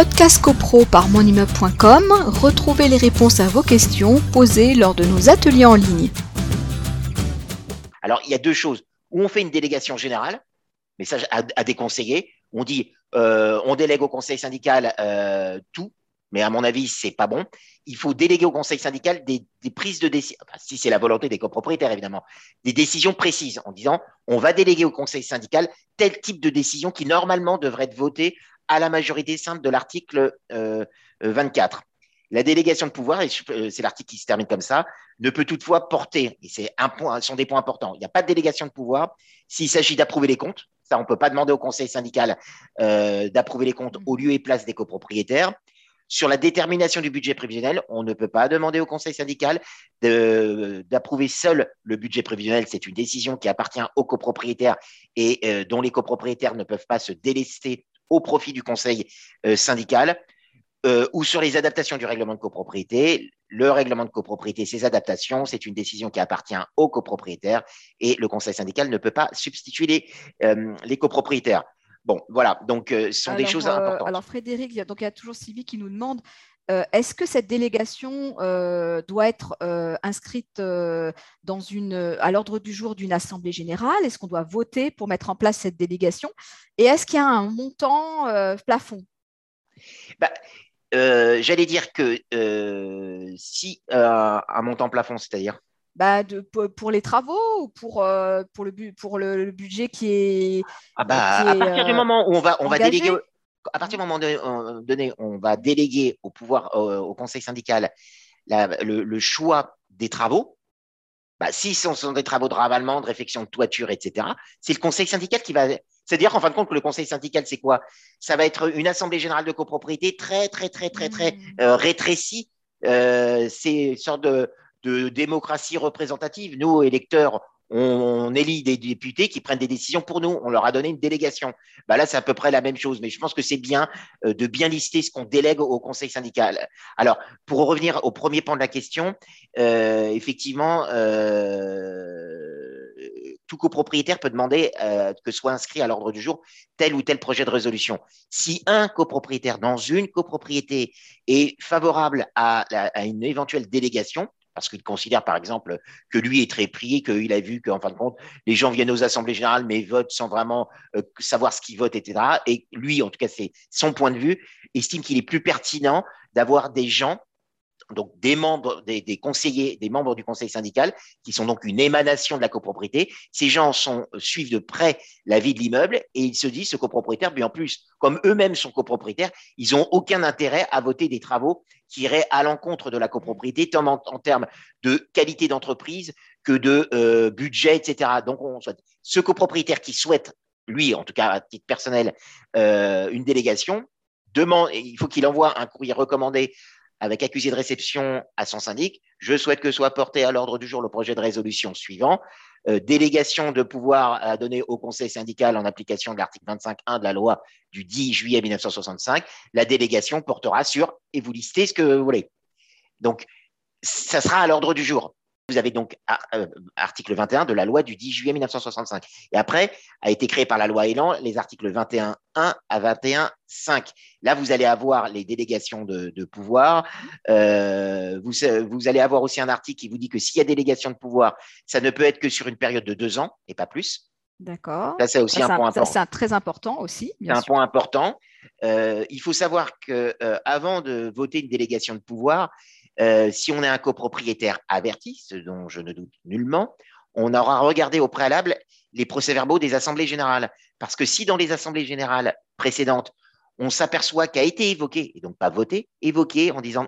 Podcast CoPro par monimmeuble.com, retrouvez les réponses à vos questions posées lors de nos ateliers en ligne. Alors, il y a deux choses. Où on fait une délégation générale, mais ça à, déconseiller. On dit, euh, on délègue au conseil syndical euh, tout, mais à mon avis, c'est pas bon. Il faut déléguer au conseil syndical des, prises de décision, si c'est la volonté des copropriétaires évidemment, des décisions précises en disant on va déléguer au conseil syndical tel type de décision qui normalement devrait être votée à la majorité simple de l'article 24. Euh, la délégation de pouvoir, et euh, c'est l'article qui se termine comme ça, ne peut toutefois porter, et c'est un point, sont des points importants. Il n'y a pas de délégation de pouvoir s'il s'agit d'approuver les comptes. Ça, on ne peut pas demander au conseil syndical euh, d'approuver les comptes au lieu et place des copropriétaires. Sur la détermination du budget prévisionnel, on ne peut pas demander au conseil syndical d'approuver seul le budget prévisionnel. C'est une décision qui appartient aux copropriétaires et dont les copropriétaires ne peuvent pas se délester au profit du conseil euh, syndical. Euh, ou sur les adaptations du règlement de copropriété. Le règlement de copropriété, ces adaptations, c'est une décision qui appartient aux copropriétaires et le conseil syndical ne peut pas substituer les, euh, les copropriétaires. Bon, voilà, donc ce sont des choses importantes. alors Frédéric, donc il y a toujours Sylvie qui nous demande euh, est-ce que cette délégation euh, doit être euh, inscrite dans une, à l'ordre du jour d'une assemblée générale? Est-ce qu'on doit voter pour mettre en place cette délégation? Et est-ce qu'il y a un montant plafond? Bah, J'allais dire que si un montant plafond, c'est-à-dire? Bah, de, pour les travaux ou pour, pour, le, pour le, budget qui est. Ah bah, à partir du moment où on va, on va déléguer à partir du moment donné, on va déléguer au pouvoir, au, conseil syndical, le, choix des travaux. Bah, si ce sont des travaux de ravalement, de réfection de toiture, etc., c'est le conseil syndical qui va. C'est-à-dire qu'en fin de compte, le conseil syndical, c'est quoi? Ça va être une assemblée générale de copropriété très, très, très, très, très mmh. euh, rétrécie. Euh, c'est une sorte de, de démocratie représentative. Nous, électeurs, on, élit des députés qui prennent des décisions pour nous. On leur a donné une délégation. Bah là, c'est à peu près la même chose, mais je pense que c'est bien euh, de bien lister ce qu'on délègue au conseil syndical. Alors, pour revenir au premier point de la question, euh, effectivement, euh, tout copropriétaire peut demander que soit inscrit à l'ordre du jour tel ou tel projet de résolution. Si un copropriétaire dans une copropriété est favorable à une éventuelle délégation, parce qu'il considère par exemple que lui est très prié, qu'il a vu qu'en fin de compte, les gens viennent aux assemblées générales mais votent sans vraiment euh, savoir ce qu'ils votent, etc. Et lui, en tout cas, c'est son point de vue, estime qu'il est plus pertinent d'avoir des gens donc des membres, des, conseillers, des membres du conseil syndical, qui sont donc une émanation de la copropriété. Ces gens euh, suivent de près la vie de l'immeuble et ils se disent, ce copropriétaire, mais en plus, comme eux-mêmes sont copropriétaires, ils n'ont aucun intérêt à voter des travaux qui iraient à l'encontre de la copropriété, tant en, termes de qualité d'entreprise que de euh, budget, etc. Donc, on souhaite, ce copropriétaire qui souhaite, lui, en tout cas à titre personnel, euh, une délégation, demande, il faut qu'il envoie un courrier recommandé avec accusé de réception à son syndic. Je souhaite que soit porté à l'ordre du jour le projet de résolution suivant. Euh, délégation de pouvoir à donner au conseil syndical en application de l'article 25.1 de la loi du 10 juillet 1965. La délégation portera sur, et vous listez ce que vous voulez. Donc, ça sera à l'ordre du jour. Vous avez donc euh, article 21 de la loi du 10 juillet 1965. Et après, a été créé par la loi Elan les articles 21.1 à 21.5. Là, vous allez avoir les délégations de, pouvoir. Euh, vous, vous, allez avoir aussi un article qui vous dit que s'il y a délégation de pouvoir, ça ne peut être que sur une période de deux ans et pas plus. D'accord. Ça, c'est aussi un point important. C'est très important aussi. C'est un point important. Euh, il faut savoir que avant de voter une délégation de pouvoir, euh, si on est un copropriétaire averti, ce dont je ne doute nullement, on aura regardé au préalable les procès-verbaux des assemblées générales. Parce que si dans les assemblées générales précédentes, on s'aperçoit qu'a été évoqué, et donc pas voté, évoqué en disant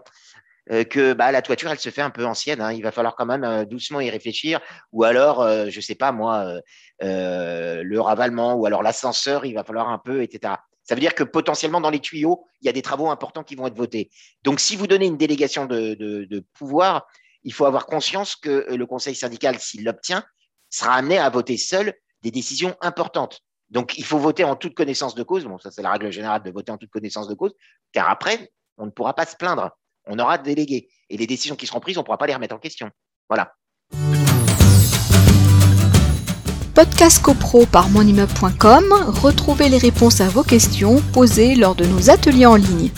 que bah, la toiture, elle se fait un peu ancienne, hein, il va falloir quand même euh, doucement y réfléchir, ou alors, je ne sais pas moi, le ravalement, ou alors l'ascenseur, il va falloir un peu, etc. Ça veut dire que potentiellement, dans les tuyaux, il y a des travaux importants qui vont être votés. Donc, si vous donnez une délégation de, pouvoir, il faut avoir conscience que le conseil syndical, s'il l'obtient, sera amené à voter seul des décisions importantes. Donc, il faut voter en toute connaissance de cause. Bon, ça, c'est la règle générale de voter en toute connaissance de cause, car après, on ne pourra pas se plaindre. On aura délégué. Et les décisions qui seront prises, on ne pourra pas les remettre en question. Voilà. Podcast CoPro par monimmeuble.com, retrouvez les réponses à vos questions posées lors de nos ateliers en ligne.